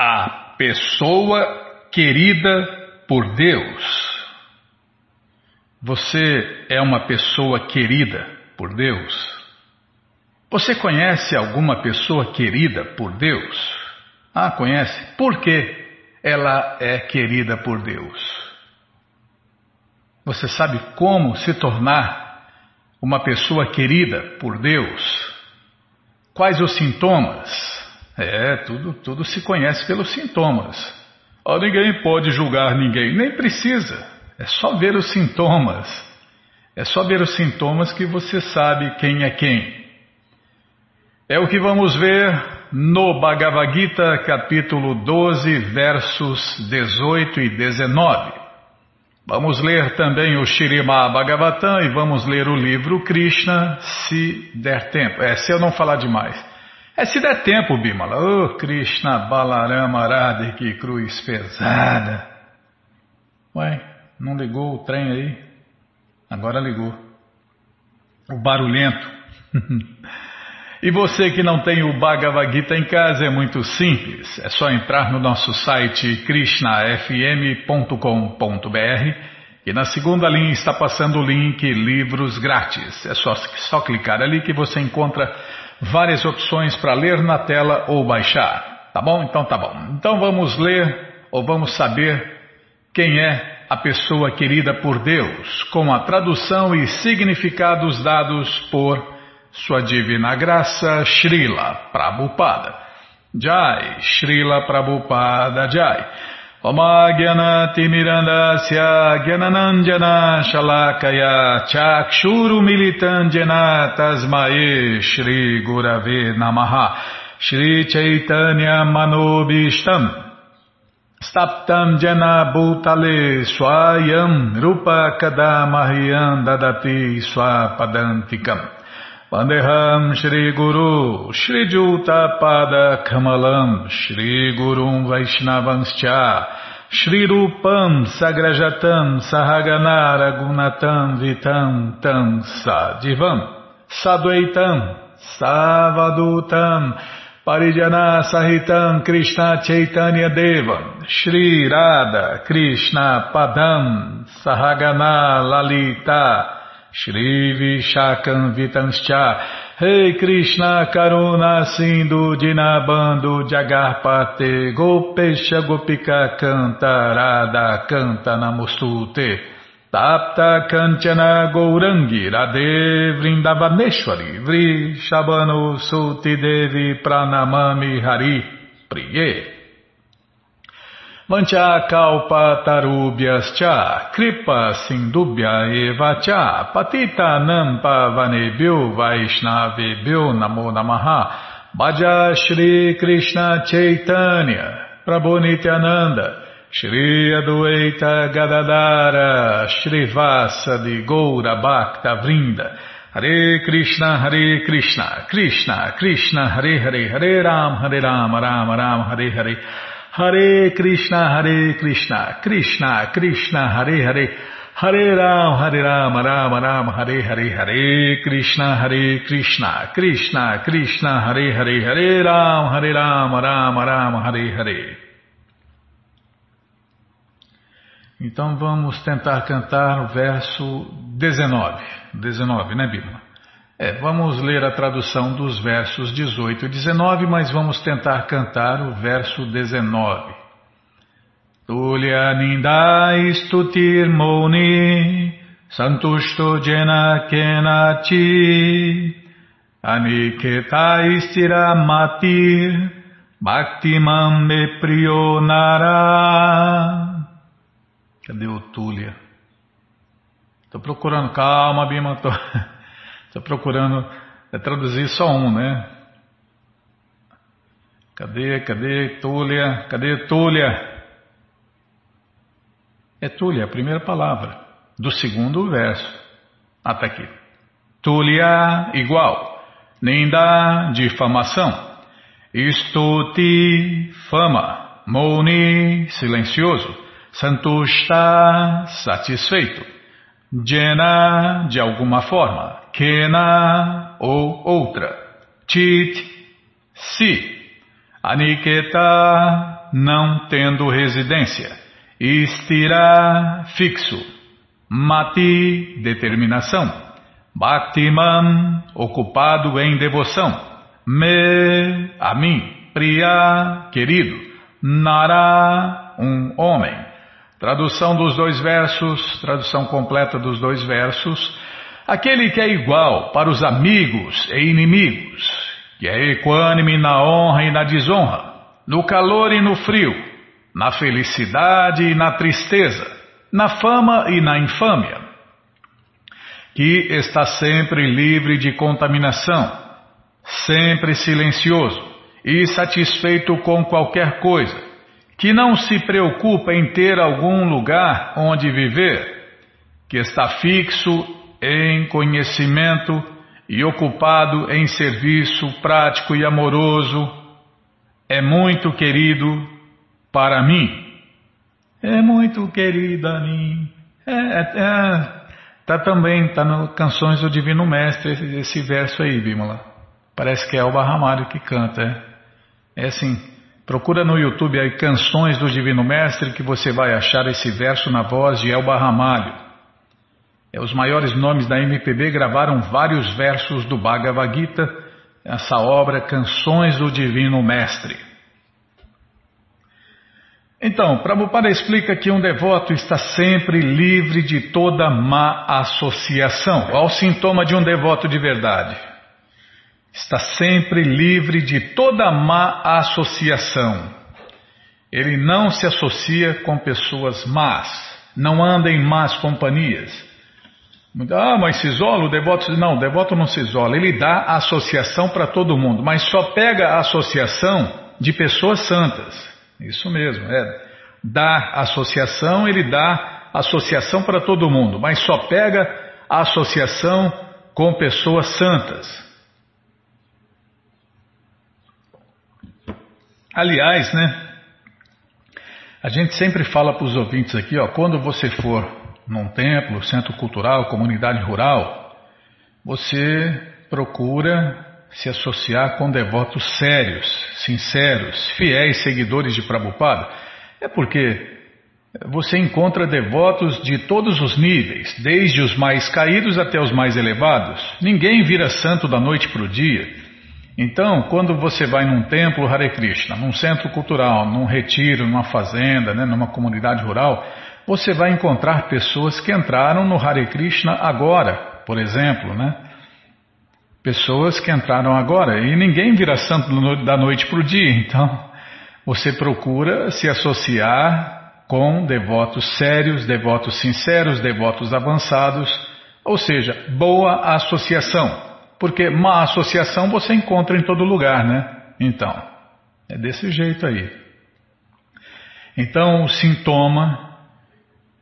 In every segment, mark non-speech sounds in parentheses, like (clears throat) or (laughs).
a pessoa querida por Deus. Você é uma pessoa querida por Deus? Você conhece alguma pessoa querida por Deus? Ah, conhece? Por que ela é querida por Deus? Você sabe como se tornar uma pessoa querida por Deus? Quais os sintomas? É, tudo, tudo se conhece pelos sintomas. Oh, ninguém pode julgar ninguém, nem precisa. É só ver os sintomas. É só ver os sintomas que você sabe quem é quem. É o que vamos ver no Bhagavad Gita, capítulo 12, versos 18 e 19. Vamos ler também o Shirima Bhagavatam e vamos ler o livro Krishna, se der tempo. É, se eu não falar demais. É se der tempo, Bimala. Oh, Krishna Balarama Radha, que cruz pesada. Ué, não ligou o trem aí? Agora ligou. O barulhento. (laughs) e você que não tem o Bhagavad Gita em casa é muito simples. É só entrar no nosso site krishnafm.com.br e na segunda linha está passando o link Livros Grátis. É só, só clicar ali que você encontra várias opções para ler na tela ou baixar. Tá bom? Então tá bom. Então vamos ler ou vamos saber quem é a pessoa querida por Deus, com a tradução e significados dados por Sua Divina Graça Srila Prabhupada. Jai, Srila Prabhupada Jai. Oma Timirandasya Gyananandjana Shalakaya Chakshuru Militandjana Tasmae Shri Gurave Namaha. Shri Chaitanya Manobishtam Staptam jana bhutale swayam Vandeham Shri Guru Shri Juta Pada Kamalam Shri Gurum Vaishnavanscha Shri Rupam Sagrajatam Sahagana Gunatam Vitam Tam Sadivam Sadvaitam Savadutam Parijana Sahitam Krishna Chaitanya Deva Shri Radha Krishna Padam Sahagana Lalita Shri Vishakam Vitanscha Rei hey Krishna Karuna Sindhu Dinabando Jagarpate Gopesha Gopika Canta Radha Canta Namostute Tapta Kanchana Gourangi Radhe Vrindavaneshwari Vri Shabano Suti Devi Pranamami Hari Priye Mancha Kalpa Tarubhyas Cha Kripa Sindubhya Eva Cha Patita Nampa Vanebhyo Vaishnavebhyo Namo Namaha. Bhaja Shri Krishna Chaitanya Prabhu Nityananda Shri Adueita Gadadara Vasa de Goura Bhakta Vrinda. Hare Krishna Hare Krishna Krishna Krishna Hare Hare Hare Ram Hare Ram Ram Ram Hare Hare Hare Krishna Hare Krishna Krishna Krishna Hare Hare Hare Ram Hare Ram Ram Ram Hare Hare Hare Krishna Hare Krishna Krishna Krishna Hare Hare Hare Ram Hare Ram Ram Ram Hare Hare Então vamos tentar cantar o verso 19. 19, né, Bíblia? É, vamos ler a tradução dos versos 18 e 19, mas vamos tentar cantar o verso 19. Tulya nindai stutir moni santushto jena kenachi istira matir bhaktimam me prionara Cadê o Túlia? Estou procurando, calma, Bima, (laughs) estou procurando é traduzir só um, né? Cadê, cadê Túlia? Cadê Túlia? É Túlia, a primeira palavra do segundo verso. Até aqui. Túlia igual. Ninda, difamação. Estuti, fama. Mouni, silencioso. Santushta, satisfeito. Jena, de alguma forma. Kena, ou outra. Chit, si. Aniketa, não tendo residência. Istira, fixo. Mati, determinação. Bhaktiman, ocupado em devoção. Me, a mim. Priya, querido. Nara, um homem. Tradução dos dois versos, tradução completa dos dois versos. Aquele que é igual para os amigos e inimigos, que é equânime na honra e na desonra, no calor e no frio, na felicidade e na tristeza, na fama e na infâmia, que está sempre livre de contaminação, sempre silencioso e satisfeito com qualquer coisa, que não se preocupa em ter algum lugar onde viver, que está fixo em conhecimento e ocupado em serviço prático e amoroso, é muito querido para mim. É muito querido a mim. É, é, é, tá também, tá no Canções do Divino Mestre esse, esse verso aí, Bímola. Parece que é o Barramário que canta. É, é assim, procura no YouTube aí Canções do Divino Mestre que você vai achar esse verso na voz de Elba Ramalho. É, os maiores nomes da MPB gravaram vários versos do Bhagavad Gita, essa obra Canções do Divino Mestre. Então, Prabhupada explica que um devoto está sempre livre de toda má associação. Qual o sintoma de um devoto de verdade? Está sempre livre de toda má associação. Ele não se associa com pessoas más, não anda em más companhias. Ah, mas se isola o devoto? Não, o devoto não se isola. Ele dá associação para todo mundo, mas só pega a associação de pessoas santas. Isso mesmo, é. Dá associação, ele dá associação para todo mundo, mas só pega a associação com pessoas santas. Aliás, né? A gente sempre fala para os ouvintes aqui, ó, quando você for num templo, centro cultural, comunidade rural, você procura se associar com devotos sérios, sinceros, fiéis seguidores de Prabhupada. É porque você encontra devotos de todos os níveis, desde os mais caídos até os mais elevados. Ninguém vira santo da noite para o dia. Então, quando você vai num templo Hare Krishna, num centro cultural, num retiro, numa fazenda, né, numa comunidade rural, você vai encontrar pessoas que entraram no Hare Krishna agora, por exemplo, né? Pessoas que entraram agora e ninguém vira santo da noite para o dia, então você procura se associar com devotos sérios, devotos sinceros, devotos avançados, ou seja, boa associação, porque má associação você encontra em todo lugar, né? Então, é desse jeito aí. Então, o sintoma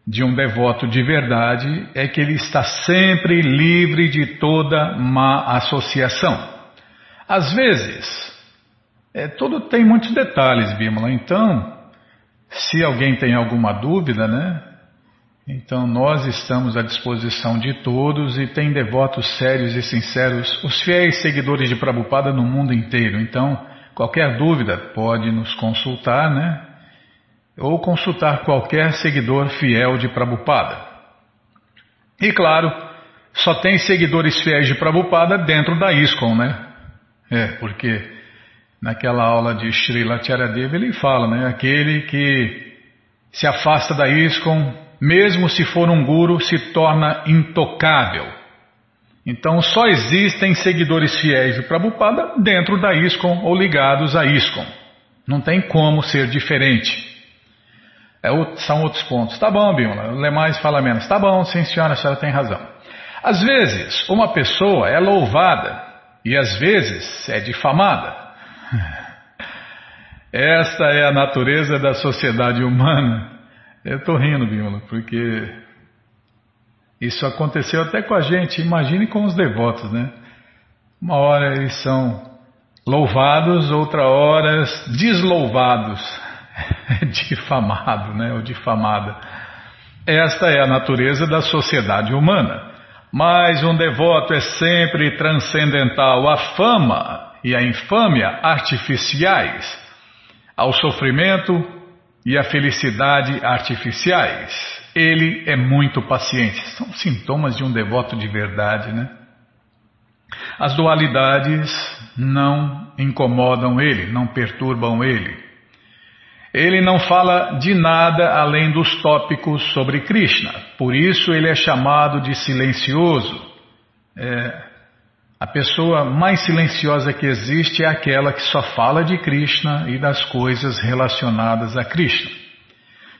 de um devoto de verdade é que ele está sempre livre de toda má associação. Às vezes, é, tudo tem muitos detalhes, Bímola. Então, se alguém tem alguma dúvida, né? Então nós estamos à disposição de todos e tem devotos sérios e sinceros, os fiéis seguidores de Prabhupada no mundo inteiro. Então, qualquer dúvida pode nos consultar, né? Ou consultar qualquer seguidor fiel de Prabhupada. E claro, só tem seguidores fiéis de Prabhupada dentro da ISKCON, né? É, porque naquela aula de Srila Charadeva ele fala, né? Aquele que se afasta da ISKCON, mesmo se for um guru, se torna intocável. Então só existem seguidores fiéis de Prabhupada dentro da ISKCON ou ligados à ISKCON. Não tem como ser diferente. É, são outros pontos. Tá bom, Bímola, lê mais fala menos. Tá bom, sim senhora, a senhora tem razão. Às vezes, uma pessoa é louvada e às vezes é difamada. (laughs) Esta é a natureza da sociedade humana. Eu estou rindo, Bímola, porque isso aconteceu até com a gente. Imagine com os devotos, né? Uma hora eles são louvados, outra hora deslouvados. (laughs) difamado, né, ou difamada. Esta é a natureza da sociedade humana. Mas um devoto é sempre transcendental. A fama e a infâmia artificiais, ao sofrimento e à felicidade artificiais. Ele é muito paciente. São sintomas de um devoto de verdade, né? As dualidades não incomodam ele, não perturbam ele. Ele não fala de nada além dos tópicos sobre Krishna, por isso ele é chamado de silencioso. É, a pessoa mais silenciosa que existe é aquela que só fala de Krishna e das coisas relacionadas a Krishna.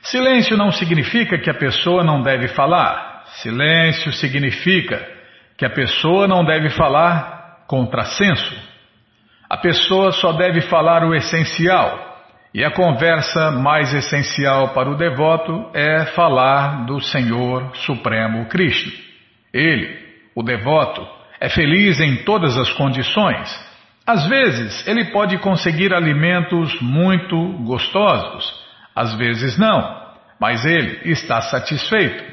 Silêncio não significa que a pessoa não deve falar. Silêncio significa que a pessoa não deve falar contrassenso. A pessoa só deve falar o essencial. E a conversa mais essencial para o devoto é falar do Senhor Supremo Cristo. Ele, o devoto, é feliz em todas as condições. Às vezes ele pode conseguir alimentos muito gostosos, às vezes não, mas ele está satisfeito.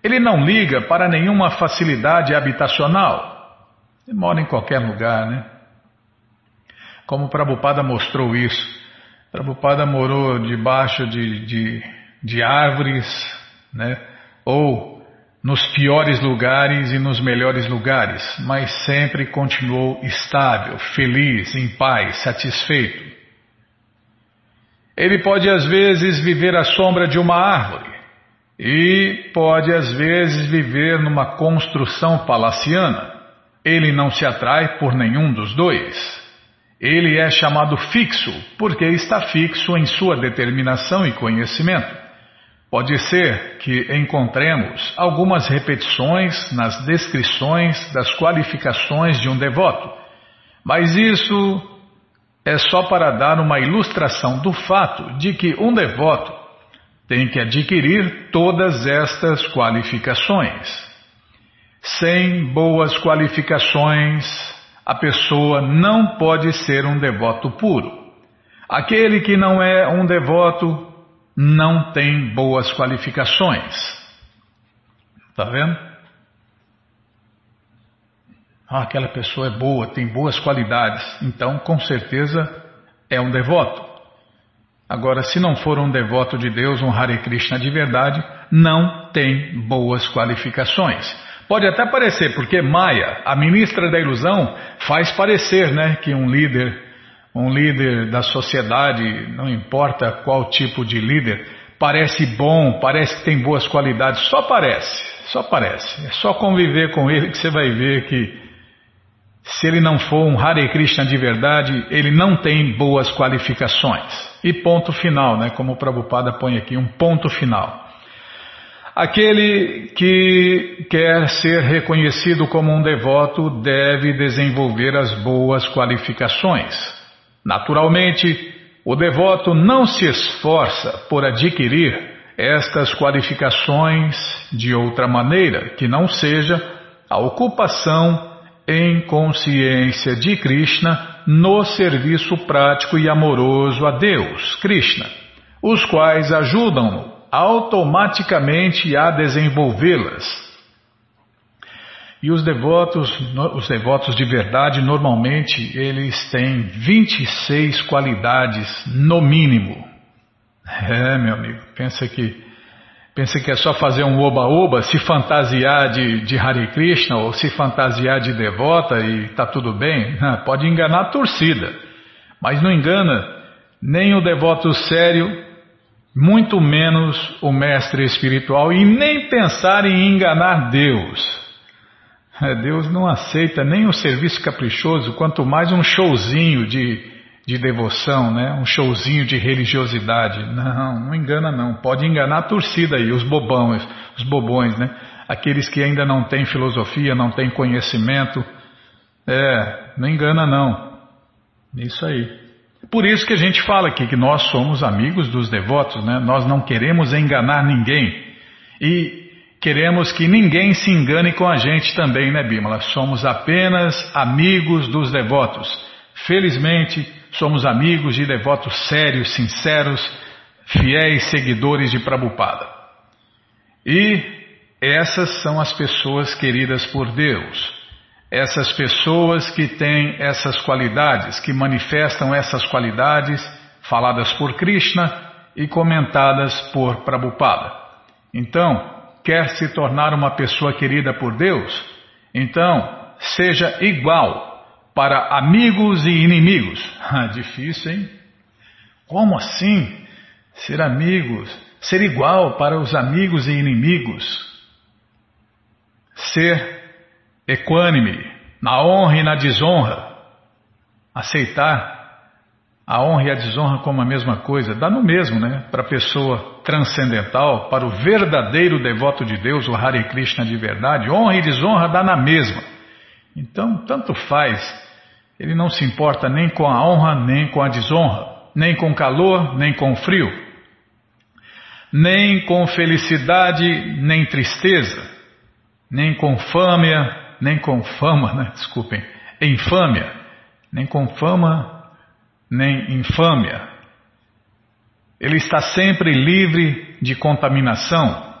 Ele não liga para nenhuma facilidade habitacional. Ele mora em qualquer lugar, né? Como Prabhupada mostrou isso. Prabhupada morou debaixo de, de, de árvores, né? ou nos piores lugares e nos melhores lugares, mas sempre continuou estável, feliz, em paz, satisfeito. Ele pode às vezes viver à sombra de uma árvore e pode às vezes viver numa construção palaciana. Ele não se atrai por nenhum dos dois. Ele é chamado fixo porque está fixo em sua determinação e conhecimento. Pode ser que encontremos algumas repetições nas descrições das qualificações de um devoto, mas isso é só para dar uma ilustração do fato de que um devoto tem que adquirir todas estas qualificações. Sem boas qualificações, a pessoa não pode ser um devoto puro. Aquele que não é um devoto não tem boas qualificações. Está vendo? Ah, aquela pessoa é boa, tem boas qualidades, então com certeza é um devoto. Agora, se não for um devoto de Deus, um Hare Krishna de verdade, não tem boas qualificações. Pode até parecer, porque Maya, a ministra da ilusão, faz parecer né, que um líder, um líder da sociedade, não importa qual tipo de líder, parece bom, parece que tem boas qualidades, só parece, só parece. É só conviver com ele que você vai ver que se ele não for um Hare Krishna de verdade, ele não tem boas qualificações. E ponto final, né? Como o Prabhupada põe aqui, um ponto final. Aquele que quer ser reconhecido como um devoto deve desenvolver as boas qualificações. Naturalmente, o devoto não se esforça por adquirir estas qualificações de outra maneira que não seja a ocupação em consciência de Krishna no serviço prático e amoroso a Deus, Krishna, os quais ajudam-no automaticamente a desenvolvê-las. E os devotos, os devotos de verdade, normalmente eles têm 26 qualidades no mínimo. É, meu amigo, pensa que pensa que é só fazer um oba-oba, se fantasiar de, de Hare Krishna ou se fantasiar de devota e tá tudo bem. (laughs) Pode enganar a torcida, mas não engana nem o devoto sério muito menos o mestre espiritual e nem pensar em enganar Deus. É, Deus não aceita nem o serviço caprichoso, quanto mais um showzinho de, de devoção, né? um showzinho de religiosidade. Não, não engana não. Pode enganar a torcida aí, os bobões, os bobões, né? Aqueles que ainda não têm filosofia, não têm conhecimento. É, não engana não. Isso aí. Por isso que a gente fala aqui que nós somos amigos dos devotos, né? nós não queremos enganar ninguém e queremos que ninguém se engane com a gente também, né, Bímola? Somos apenas amigos dos devotos. Felizmente, somos amigos de devotos sérios, sinceros, fiéis seguidores de Prabhupada. E essas são as pessoas queridas por Deus essas pessoas que têm essas qualidades, que manifestam essas qualidades, faladas por Krishna e comentadas por Prabhupada. Então, quer se tornar uma pessoa querida por Deus? Então, seja igual para amigos e inimigos. (laughs) Ah, difícil, hein? Como assim? Ser amigos, ser igual para os amigos e inimigos. Ser equânime, na honra e na desonra. Aceitar a honra e a desonra como a mesma coisa, dá no mesmo, né? Para a pessoa transcendental, para o verdadeiro devoto de Deus, o Hare Krishna de verdade, honra e desonra dá na mesma. Então, tanto faz, ele não se importa nem com a honra, nem com a desonra, nem com calor, nem com frio, nem com felicidade, nem tristeza, nem com fâmia, nem com fama, né? desculpem, infâmia, nem com fama, nem infâmia. Ele está sempre livre de contaminação.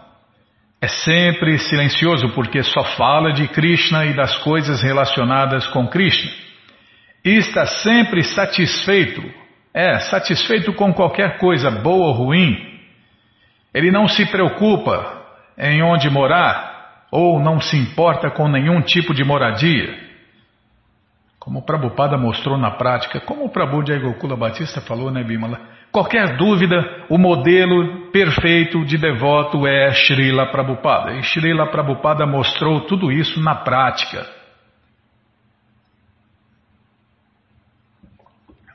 É sempre silencioso porque só fala de Krishna e das coisas relacionadas com Krishna. E está sempre satisfeito, é, satisfeito com qualquer coisa boa ou ruim. Ele não se preocupa em onde morar, ou não se importa com nenhum tipo de moradia. Como o Prabhupada mostrou na prática, como o Prabhu de Batista falou, né, Bimala? Qualquer dúvida, o modelo perfeito de devoto é Srila Prabhupada. E Srila Prabhupada mostrou tudo isso na prática.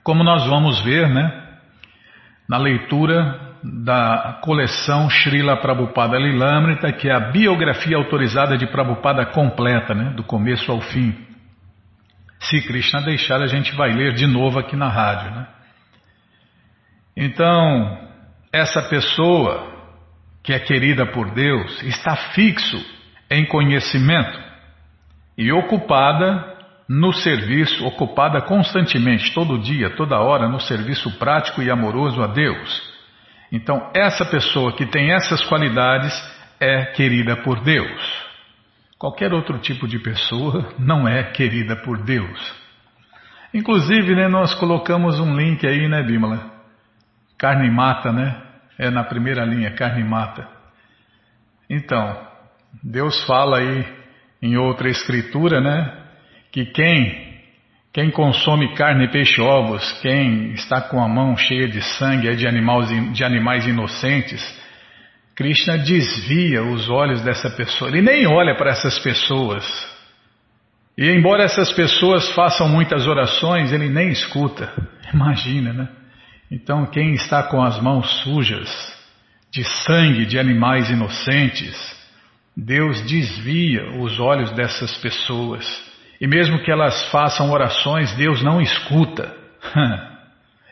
Como nós vamos ver, né, na leitura da coleção Srila Prabhupada Lilamrita, que é a biografia autorizada de Prabhupada completa, né, do começo ao fim. Se Krishna deixar, a gente vai ler de novo aqui na rádio. Né? Então, essa pessoa que é querida por Deus está fixo em conhecimento e ocupada no serviço, ocupada constantemente, todo dia, toda hora, no serviço prático e amoroso a Deus. Então, essa pessoa que tem essas qualidades é querida por Deus. Qualquer outro tipo de pessoa não é querida por Deus. Inclusive, né, nós colocamos um link aí, né, Bímola? Carne mata, né? É na primeira linha, carne mata. Então, Deus fala aí em outra escritura, né? Que quem quem consome carne, peixe, ovos, quem está com a mão cheia de sangue é de animais, de animais inocentes, Krishna desvia os olhos dessa pessoa. Ele nem olha para essas pessoas. E embora essas pessoas façam muitas orações, ele nem escuta. (laughs) Imagina, né? Então, quem está com as mãos sujas de sangue de animais inocentes, Deus desvia os olhos dessas pessoas. E mesmo que elas façam orações, Deus não escuta. (laughs)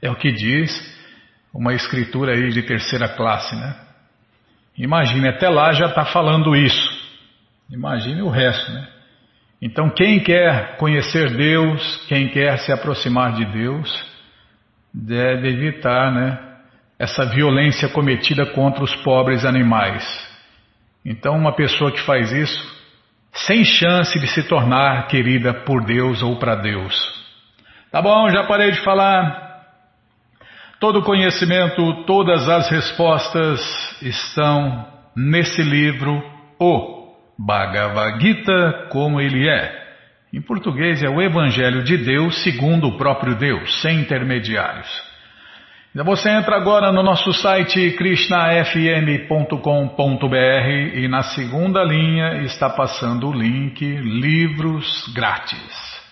É o que diz uma escritura aí de terceira classe, né? Imagine, até lá já está falando isso. Imagine o resto, né? Então, quem quer conhecer Deus, quem quer se aproximar de Deus, deve evitar, né? Essa violência cometida contra os pobres animais. Então, uma pessoa que faz isso sem chance de se tornar querida por Deus ou para Deus. Tá bom, já parei de falar. Todo conhecimento, todas as respostas estão nesse livro, O Bhagavad Gita, como ele é. Em português é o Evangelho de Deus segundo o próprio Deus, sem intermediários. Então você entra agora no nosso site krishnafm.com.br e na segunda linha está passando o link Livros Grátis.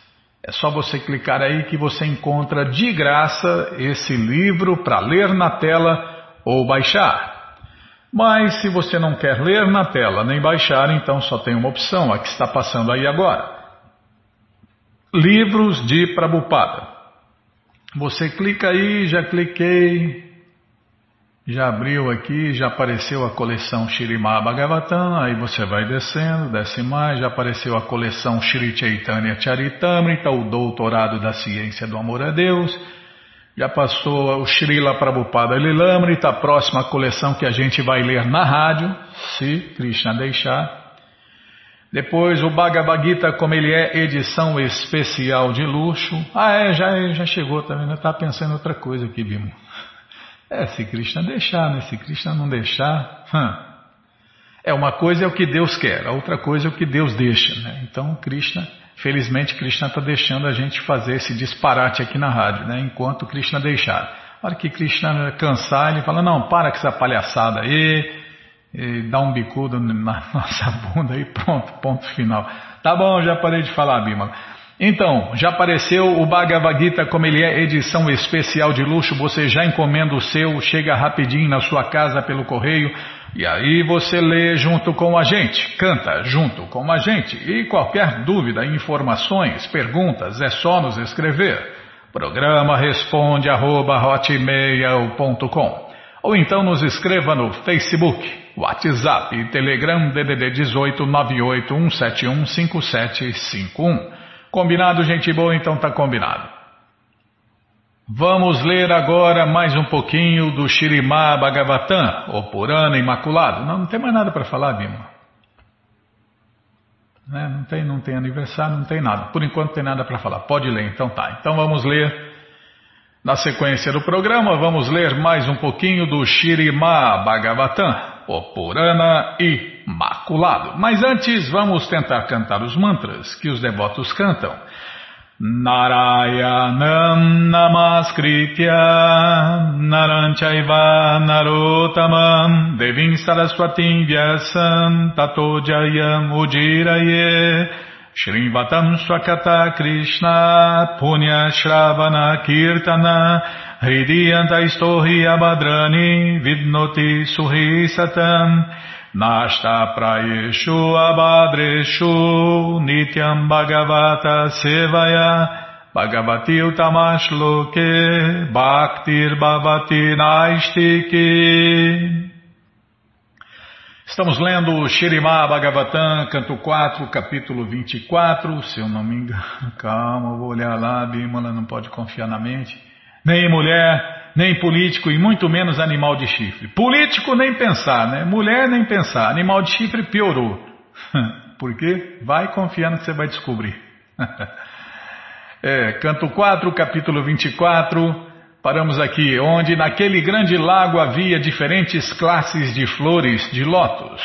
É só você clicar aí que você encontra de graça esse livro para ler na tela ou baixar. Mas se você não quer ler na tela nem baixar, então só tem uma opção, a que está passando aí agora. Livros de Prabhupada. Você clica aí, já cliquei, já abriu aqui, já apareceu a coleção Shirimá Bhagavatam, aí você vai descendo, desce mais, já apareceu a coleção Shri Chaitanya Charitamrita, o doutorado da ciência do amor a Deus, já passou o Srila Prabhupada Lilamrita, a próxima coleção que a gente vai ler na rádio, se Krishna deixar. Depois o Bhagavad Gita, como ele é edição especial de luxo. Ah, é, já, já chegou também. Eu estava pensando em outra coisa aqui, Bimo. É, se Krishna deixar, né? Se Krishna não deixar. Hum. É, uma coisa é o que Deus quer, a outra coisa é o que Deus deixa, né? Então, Krishna, felizmente, Krishna está deixando a gente fazer esse disparate aqui na rádio, né? Enquanto Krishna deixar. A hora que Krishna cansar, ele fala: Não, para com essa palhaçada aí, dá um bicudo na (laughs) nossa bunda e pronto, ponto final. Tá bom, já parei de falar, Bima. Então, já apareceu o Bhagavad Gita como ele é edição especial de luxo, você já encomenda o seu, chega rapidinho na sua casa pelo correio e aí você lê junto com a gente, canta junto com a gente. E qualquer dúvida, informações, perguntas, é só nos escrever. Programa responde arroba, ou então nos escreva no Facebook WhatsApp e Telegram DDD 18 981715751. Combinado, gente boa? Então tá combinado. Vamos ler agora mais um pouquinho do Shirimá Bhagavatam, o Purana Imaculado. Não, não tem mais nada para falar, Bima. Né? Não, tem, não tem aniversário, não tem nada. Por enquanto não tem nada para falar. Pode ler, então tá. Então vamos ler na sequência do programa, vamos ler mais um pouquinho do Shirimá Bhagavatam o Purana Imaculado. Mas antes, vamos tentar cantar os mantras que os devotos cantam. Namaskritya Naranchaiva Narotamam Devim Saraswatim Vyasam Tato Jayam Ujiraye Shrivatam Swakata Krishna Punya Shravana Kirtana Hridiyantaistohi abadrani vidnoti suhi satam Nashta prayeshu abadreshu nityam bhagavata sevaya Bhagavati utamash loke bhaktir bhavati naistiki Estamos lendo Shirimá Bhagavatam, canto 4, capítulo 24, se eu não me engano, (laughs) calma, vou olhar lá, Bimala não pode confiar na mente nem mulher, nem político e muito menos animal de chifre. Político nem pensar, né? Mulher nem pensar. Animal de chifre piorou. (laughs) Por quê? Vai confiando que você vai descobrir. (laughs) é, canto 4, capítulo 24. Paramos aqui, onde naquele grande lago havia diferentes classes de flores de lótus.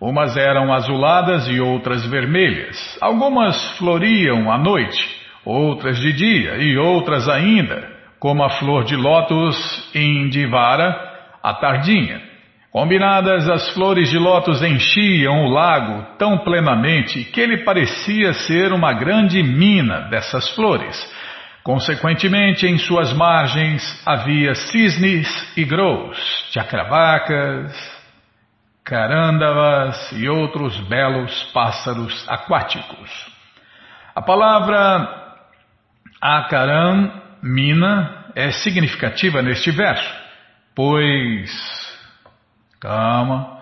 Umas eram azuladas e outras vermelhas. Algumas floriam à noite, outras de dia e outras ainda como a flor de lótus indivara, a tardinha. Combinadas, as flores de lótus enchiam o lago tão plenamente que ele parecia ser uma grande mina dessas flores. Consequentemente, em suas margens havia cisnes e grous, chacravacas, carândavas e outros belos pássaros aquáticos. A palavra akaram mina é significativa neste verso, pois. Calma.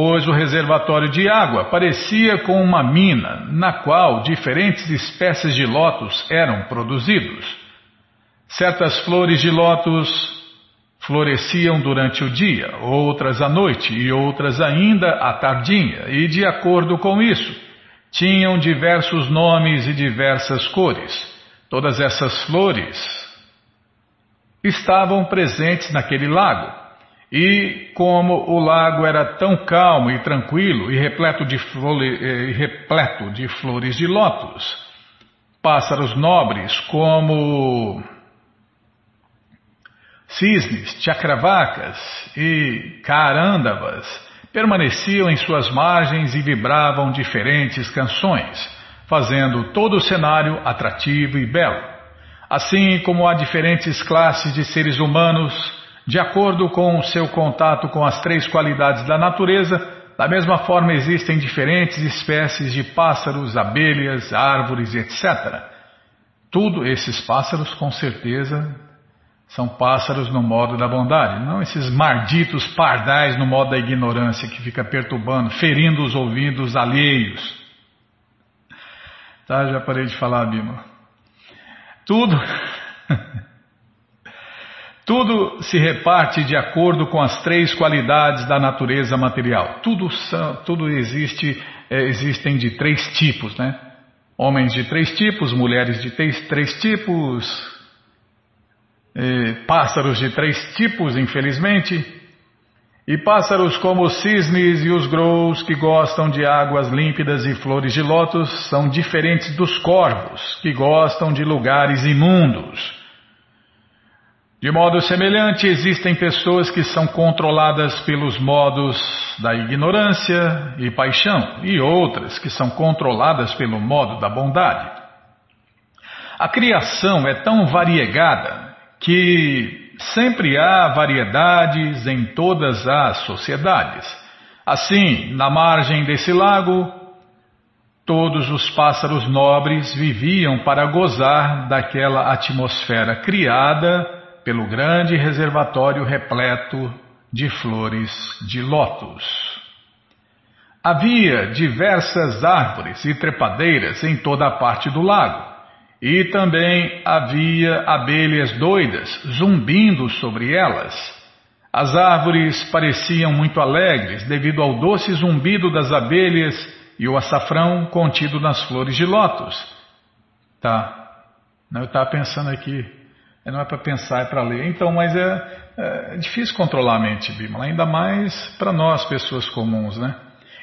Pois o reservatório de água parecia com uma mina na qual diferentes espécies de lótus eram produzidos. Certas flores de lótus floresciam durante o dia, outras à noite e outras ainda à tardinha, e de acordo com isso, tinham diversos nomes e diversas cores. Todas essas flores estavam presentes naquele lago. E como o lago era tão calmo e tranquilo e repleto de, flore, repleto de flores de lótus, pássaros nobres como cisnes, chacravacas e carândavas permaneciam em suas margens e vibravam diferentes canções fazendo todo o cenário atrativo e belo. Assim como há diferentes classes de seres humanos, de acordo com o seu contato com as três qualidades da natureza, da mesma forma existem diferentes espécies de pássaros, abelhas, árvores, etc. Tudo esses pássaros, com certeza, são pássaros no modo da bondade, não esses malditos pardais no modo da ignorância que fica perturbando, ferindo os ouvidos alheios. Tá, já parei de falar, Bima. Tudo. (laughs) Tudo se reparte de acordo com as três qualidades da natureza material. Tudo, tudo existe, é, existem de três tipos, né? Homens de três tipos, mulheres de três, três tipos, eh, pássaros de três tipos, infelizmente, e pássaros como os cisnes e os grous que gostam de águas límpidas e flores de lótus são diferentes dos corvos que gostam de lugares imundos. De modo semelhante, existem pessoas que são controladas pelos modos da ignorância e paixão, e outras que são controladas pelo modo da bondade. A criação é tão variegada que sempre há variedades em todas as sociedades. Assim, na margem desse lago, todos os pássaros nobres viviam para gozar daquela atmosfera criada pelo grande reservatório repleto de flores de lótus. Havia diversas árvores e trepadeiras em toda a parte do lago, e também havia abelhas doidas zumbindo sobre elas. As árvores pareciam muito alegres devido ao doce zumbido das abelhas e o açafrão contido nas flores de lótus. Tá, eu estava pensando aqui, não é para pensar, é para ler. Então, mas é, é, difícil controlar a mente, Bimala, ainda mais para nós, pessoas comuns, né?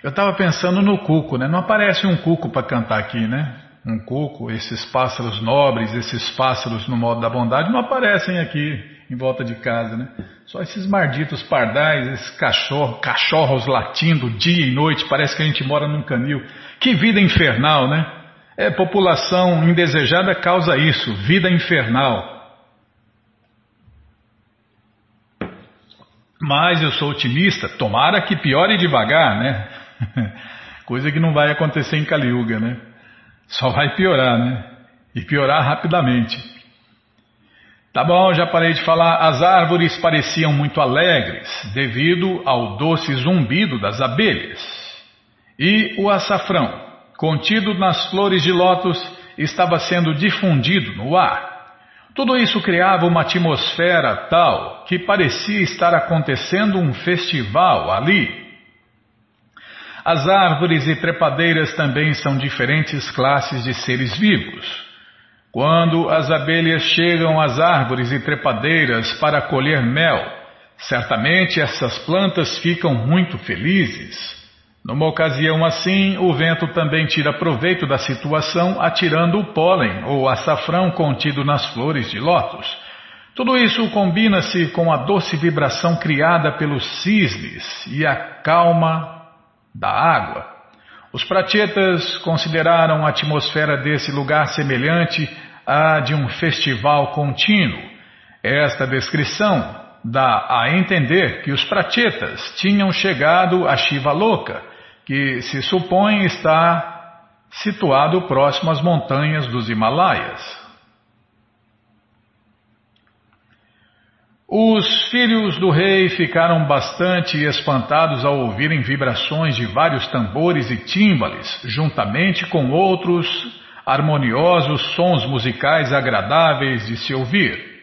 Eu estava pensando no cuco, né? Não aparece um cuco para cantar aqui, né? Um cuco, esses pássaros nobres, esses pássaros no modo da bondade não aparecem aqui em volta de casa, né? Só esses marditos pardais, esses cachorros, cachorros latindo dia e noite, parece que a gente mora num canil. Que vida infernal, né? É, população indesejada causa isso, vida infernal. Mas eu sou otimista, tomara que piore devagar, né? (laughs) Coisa que não vai acontecer em Kaliuga, né? Só vai piorar, né? E piorar rapidamente. Tá bom, já parei de falar. As árvores pareciam muito alegres devido ao doce zumbido das abelhas. E o açafrão, contido nas flores de lótus, estava sendo difundido no ar. Tudo isso criava uma atmosfera tal que parecia estar acontecendo um festival ali. As árvores e trepadeiras também são diferentes classes de seres vivos. Quando as abelhas chegam às árvores e trepadeiras para colher mel, certamente essas plantas ficam muito felizes. Numa ocasião assim, o vento também tira proveito da situação, atirando o pólen ou açafrão contido nas flores de lótus. Tudo isso combina-se com a doce vibração criada pelos cisnes e a calma da água. Os pratietas consideraram a atmosfera desse lugar semelhante à de um festival contínuo. Esta descrição dá a entender que os pratietas tinham chegado a Shiva Loka que se supõe estar situado próximo às montanhas dos Himalaias. Os filhos do rei ficaram bastante espantados ao ouvirem vibrações de vários tambores e tímbales, juntamente com outros harmoniosos sons musicais agradáveis de se ouvir.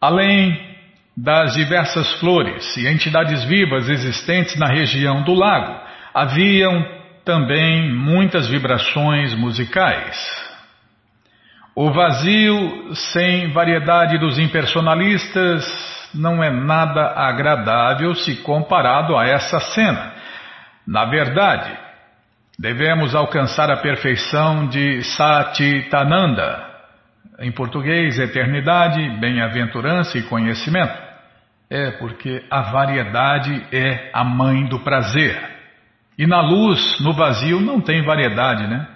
Além das diversas flores e entidades vivas existentes na região do lago, haviam também muitas vibrações musicais. O vazio sem variedade dos impersonalistas não é nada agradável se comparado a essa cena. Na verdade, devemos alcançar a perfeição de Satitananda, em português, eternidade, bem-aventurança e conhecimento. É, porque a variedade é a mãe do prazer. E na luz, no vazio, não tem variedade, né?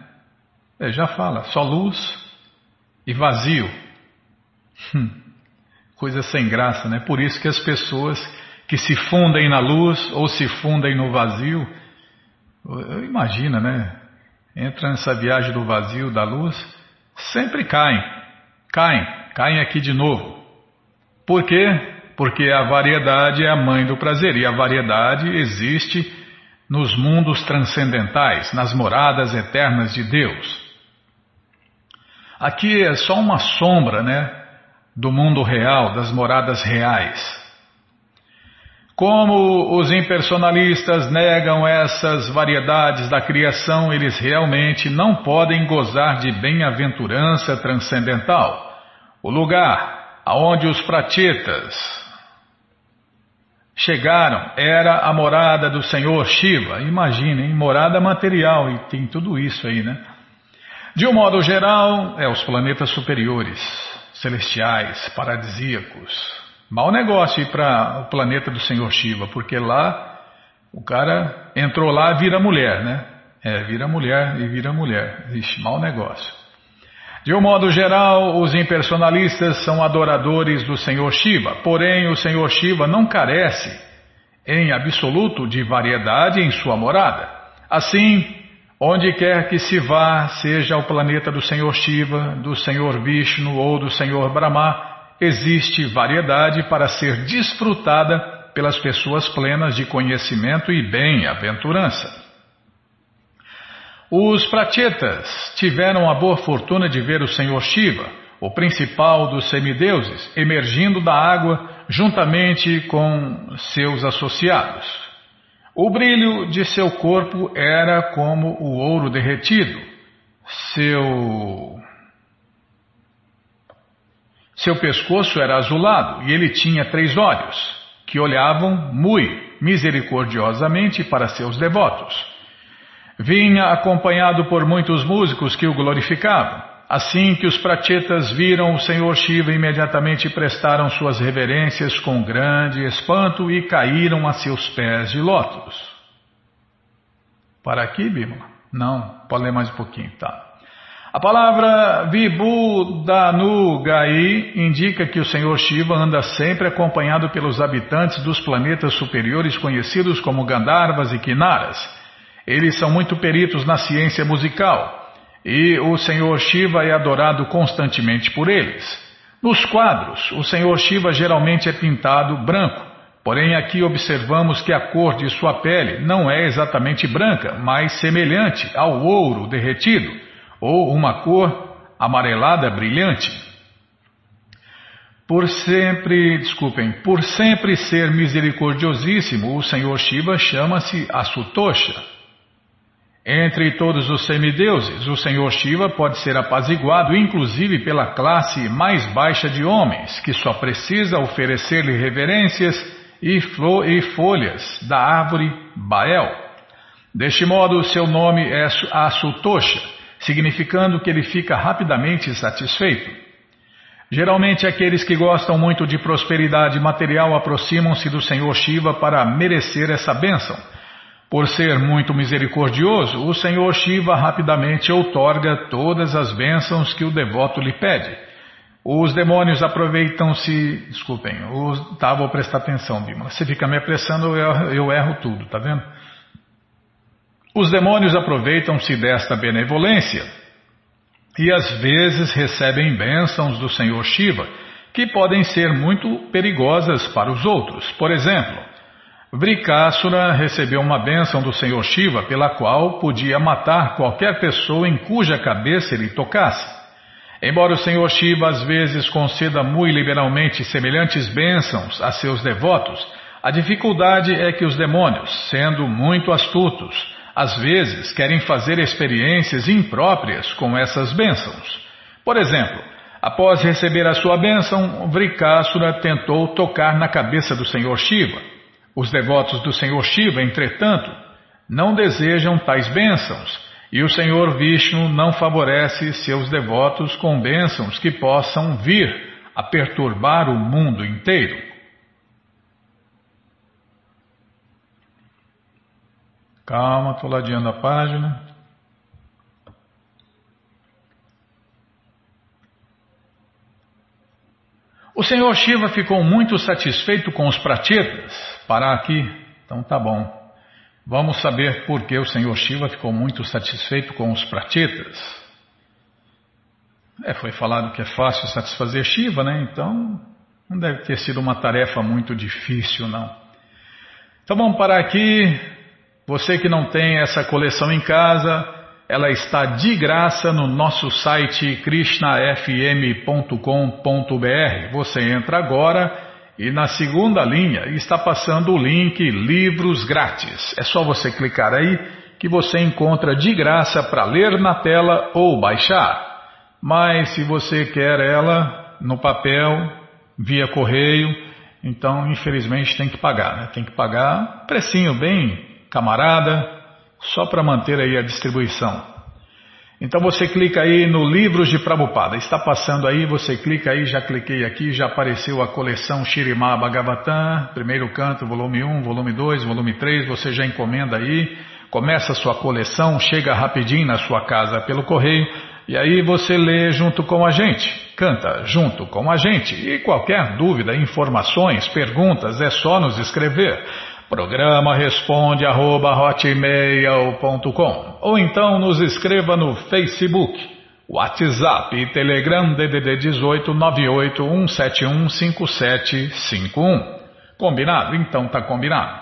É, já fala, só luz e vazio. Hum, coisa sem graça, né? Por isso que as pessoas que se fundem na luz ou se fundem no vazio, imagina, né? Entra nessa viagem do vazio, da luz, sempre caem, caem, caem aqui de novo. Por quê? Porque a variedade é a mãe do prazer e a variedade existe nos mundos transcendentais, nas moradas eternas de Deus. Aqui é só uma sombra, né, do mundo real, das moradas reais. Como os impersonalistas negam essas variedades da criação, eles realmente não podem gozar de bem-aventurança transcendental. O lugar aonde os pratitas chegaram era a morada do Senhor Shiva. Imaginem, morada material, e tem tudo isso aí, né? De um modo geral, é os planetas superiores, celestiais, paradisíacos. Mau negócio ir para o planeta do Senhor Shiva, porque lá o cara entrou lá vira mulher, né? É, vira mulher e vira mulher. Vixe, mau negócio. De um modo geral, os impersonalistas são adoradores do Senhor Shiva, porém o Senhor Shiva não carece em absoluto de variedade em sua morada. Assim, onde quer que se vá, seja o planeta do Senhor Shiva, do Senhor Vishnu ou do Senhor Brahma, existe variedade para ser desfrutada pelas pessoas plenas de conhecimento e bem-aventurança. Os prachetas tiveram a boa fortuna de ver o Senhor Shiva, o principal dos semideuses, emergindo da água juntamente com seus associados. O brilho de seu corpo era como o ouro derretido. Seu seu pescoço era azulado e ele tinha três olhos, que olhavam muito misericordiosamente para seus devotos. Vinha acompanhado por muitos músicos que o glorificavam. Assim que os prachetas viram o Senhor Shiva, imediatamente prestaram suas reverências com grande espanto e caíram a seus pés de lótus. Para aqui, Bima? Não, pode ler mais um pouquinho, tá. A palavra Vibhudanugai indica que o Senhor Shiva anda sempre acompanhado pelos habitantes dos planetas superiores conhecidos como Gandharvas e Kinaras. Eles são muito peritos na ciência musical e o Senhor Shiva é adorado constantemente por eles. Nos quadros, o Senhor Shiva geralmente é pintado branco, porém aqui observamos que a cor de sua pele não é exatamente branca, mas semelhante ao ouro derretido, ou uma cor amarelada brilhante. Por sempre, desculpem, por sempre ser misericordiosíssimo, o Senhor Shiva chama-se Asutosha. Entre todos os semideuses, o Senhor Shiva pode ser apaziguado inclusive pela classe mais baixa de homens, que só precisa oferecer-lhe reverências e, e folhas da árvore Bael. Deste modo, seu nome é Asutosha, significando que ele fica rapidamente satisfeito. Geralmente, aqueles que gostam muito de prosperidade material aproximam-se do Senhor Shiva para merecer essa bênção. Por ser muito misericordioso, o Senhor Shiva rapidamente outorga todas as bênçãos que o devoto lhe pede. Os demônios aproveitam-se. Desculpem, tá, vou prestar atenção, Bima. Você fica me apressando, eu, eu erro tudo, tá vendo? Os demônios aproveitam-se desta benevolência e às vezes recebem bênçãos do Senhor Shiva, que podem ser muito perigosas para os outros. Por exemplo, Vrikasura recebeu uma bênção do Senhor Shiva pela qual podia matar qualquer pessoa em cuja cabeça ele tocasse. Embora o Senhor Shiva às vezes conceda muito liberalmente semelhantes bênçãos a seus devotos, a dificuldade é que os demônios, sendo muito astutos, às vezes querem fazer experiências impróprias com essas bênçãos. Por exemplo, após receber a sua bênção, Vrikasura tentou tocar na cabeça do Senhor Shiva. Os devotos do Senhor Shiva, entretanto, não desejam tais bênçãos, e o Senhor Vishnu não favorece seus devotos com bênçãos que possam vir a perturbar o mundo inteiro. Calma, estou ladeando a página. O Senhor Shiva ficou muito satisfeito com os pratitas parar aqui? Então tá bom. Vamos saber por que o Senhor Shiva ficou muito satisfeito com os pratitas. É, foi falado que é fácil satisfazer Shiva, né? Então não deve ter sido uma tarefa muito difícil, não. Então vamos parar aqui. Você que não tem essa coleção em casa, ela está de graça no nosso site krishnafm.com.br. Você entra agora e na segunda linha está passando o link Livros Grátis. É só você clicar aí que você encontra de graça para ler na tela ou baixar. Mas se você quer ela no papel, via correio, então infelizmente tem que pagar, né? tem que pagar precinho bem camarada, só para manter aí a distribuição. Então você clica aí no Livros de Prabhupada. Está passando aí, você clica aí, já cliquei aqui, já apareceu a coleção Shirimá Bhagavatam, primeiro canto, volume 1, volume 2, volume 3, você já encomenda aí, começa a sua coleção, chega rapidinho na sua casa pelo correio, e aí você lê junto com a gente, canta junto com a gente. E qualquer dúvida, informações, perguntas, é só nos escrever. Programa responde arroba hotmail.com ou então nos escreva no Facebook, WhatsApp e Telegram DDD 18 981715751. Combinado? Então tá combinado.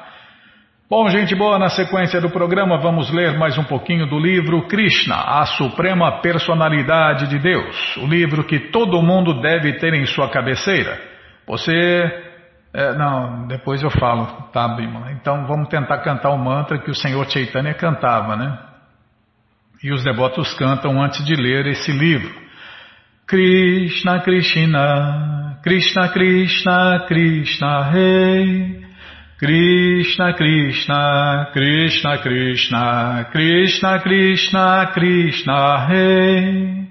Bom, gente boa, na sequência do programa vamos ler mais um pouquinho do livro Krishna, a Suprema Personalidade de Deus, o livro que todo mundo deve ter em sua cabeceira. Você é, não, depois eu falo, tá, Bimala? Então vamos tentar cantar o mantra que o Senhor Chaitanya cantava, né? E os devotos cantam antes de ler esse livro. Krishna, Krishna, Krishna, Krishna, Krishna, Rei. Krishna, Krishna, Krishna, Krishna, Krishna, Krishna, Krishna, Rei.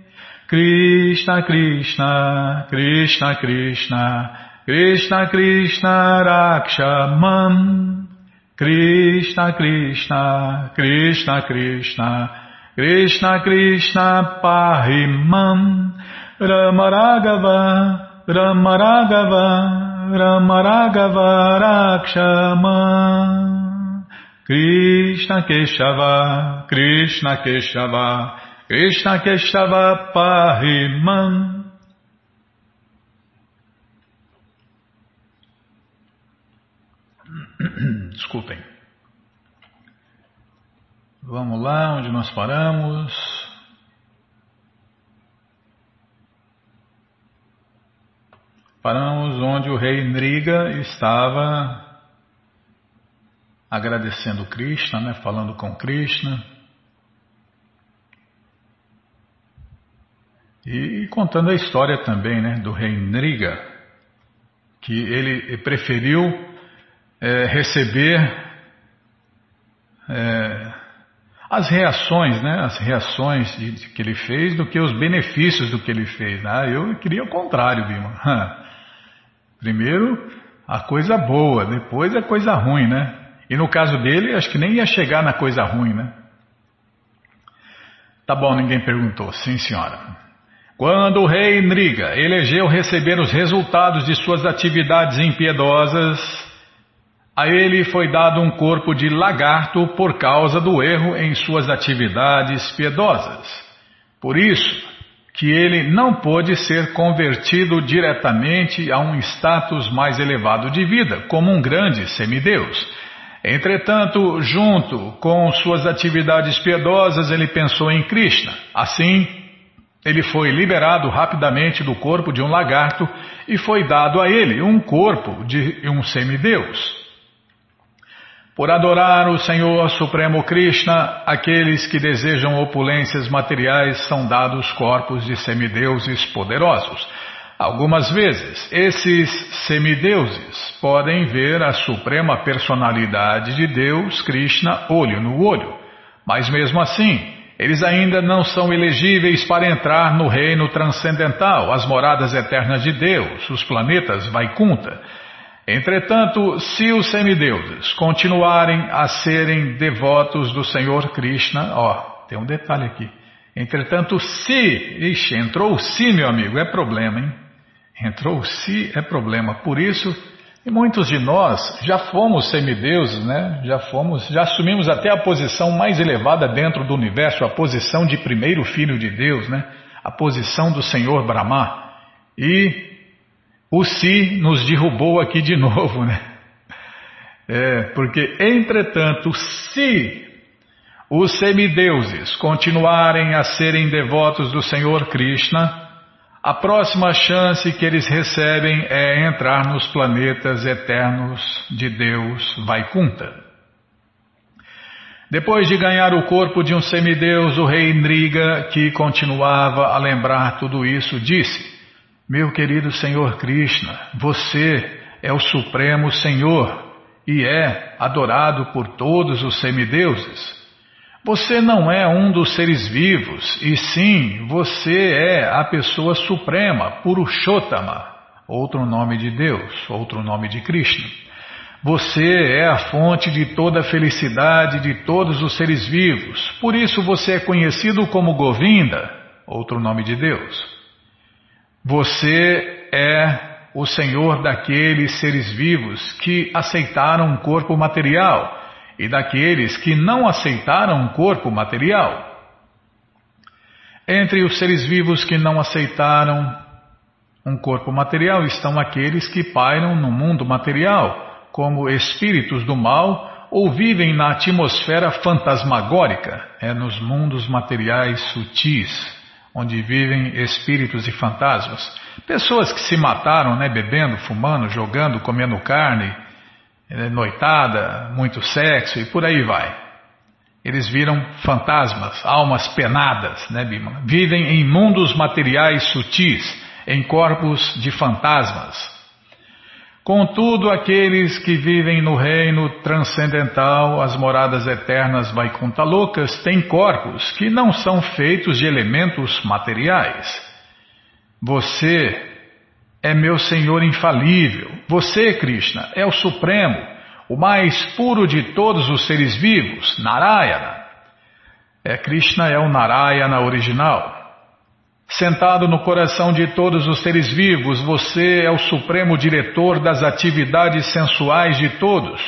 Krishna, Krishna, Krishna, Krishna, Krishna Krishna Rakshamam. Krishna Krishna Krishna Krishna. Krishna Krishna Pahimam. Ramaragava Ramaragava Ramaragava Rakshamam. Krishna Keshava Krishna Keshava. Krishna Keshava Pahimam (clears throat) Desculpem. Vamos lá, onde nós paramos. Paramos onde o rei Nriga estava agradecendo Krishna, né, falando com Krishna. E contando a história também né, do rei Nriga, que ele preferiu é, receber é, as reações, né, as reações de, de, que ele fez do que os benefícios do que ele fez. Ah, eu queria o contrário, Bima. (laughs) Primeiro a coisa boa, depois a coisa ruim, né? E no caso dele, acho que nem ia chegar na coisa ruim, né? Tá bom, ninguém perguntou. Sim, senhora. Quando o rei Nriga elegeu receber os resultados de suas atividades impiedosas, a ele foi dado um corpo de lagarto por causa do erro em suas atividades piedosas. Por isso que ele não pôde ser convertido diretamente a um status mais elevado de vida, como um grande semideus. Entretanto, junto com suas atividades piedosas, ele pensou em Krishna. Assim, ele foi liberado rapidamente do corpo de um lagarto e foi dado a ele um corpo de um semideus. Por adorar o Senhor Supremo Krishna, aqueles que desejam opulências materiais são dados corpos de semideuses poderosos. Algumas vezes, esses semideuses podem ver a suprema personalidade de Deus, Krishna, olho no olho. Mas mesmo assim, eles ainda não são elegíveis para entrar no reino transcendental, as moradas eternas de Deus, os planetas Vaikunta. Entretanto, se os semideuses continuarem a serem devotos do Senhor Krishna, ó, tem um detalhe aqui. Entretanto, se, ixi, entrou se, meu amigo, é problema, hein? Entrou o se, é problema. Por isso, muitos de nós já fomos semideuses, né? Já fomos, já assumimos até a posição mais elevada dentro do universo, a posição de primeiro filho de Deus, né? A posição do Senhor Brahma. E o si nos derrubou aqui de (laughs) novo, né? É, porque, entretanto, se os semideuses continuarem a serem devotos do Senhor Krishna, a próxima chance que eles recebem é entrar nos planetas eternos de Deus Vaikunta. Depois de ganhar o corpo de um semideus, o rei Nriga, que continuava a lembrar tudo isso, disse: Meu querido Senhor Krishna, você é o Supremo Senhor e é adorado por todos os semideuses. Você não é um dos seres vivos, e sim, você é a pessoa suprema, Purushottama, outro nome de Deus, outro nome de Krishna. Você é a fonte de toda a felicidade de todos os seres vivos, por isso você é conhecido como Govinda, outro nome de Deus. Você é o Senhor daqueles seres vivos que aceitaram um corpo material e daqueles que não aceitaram um corpo material. Entre os seres vivos que não aceitaram um corpo material estão aqueles que pairam no mundo material, como espíritos do mal ou vivem na atmosfera fantasmagórica, é nos mundos materiais sutis onde vivem espíritos e fantasmas. Pessoas que se mataram, né, bebendo, fumando, jogando, comendo carne, eh, noitada, muito sexo e por aí vai. Eles viram fantasmas, almas penadas, né, Bima? Vivem em mundos materiais sutis, em corpos de fantasmas. Contudo, aqueles que vivem no reino transcendental, as moradas eternas Vaikunta-lokas, têm corpos que não são feitos de elementos materiais. Você é meu Senhor infalível. Você, Krishna, é o Supremo, o mais puro de todos os seres vivos, Narayana. É, Krishna é o Narayana original. Sentado no coração de todos os seres vivos, você é o supremo diretor das atividades sensuais de todos.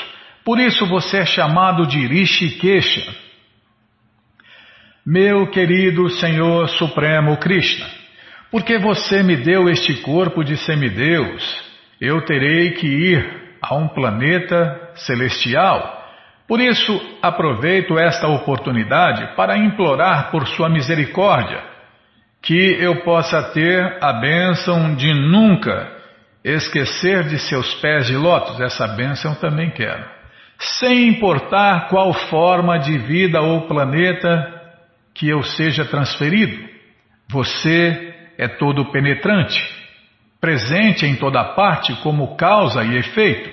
Por isso você é chamado de Rishikesha. Meu querido Senhor Supremo Krishna, porque você me deu este corpo de semideus, eu terei que ir a um planeta celestial. Por isso, aproveito esta oportunidade para implorar por sua misericórdia que eu possa ter a bênção de nunca esquecer de seus pés de lótus. Essa bênção eu também quero. Sem importar qual forma de vida ou planeta que eu seja transferido, você é todo penetrante, presente em toda parte como causa e efeito.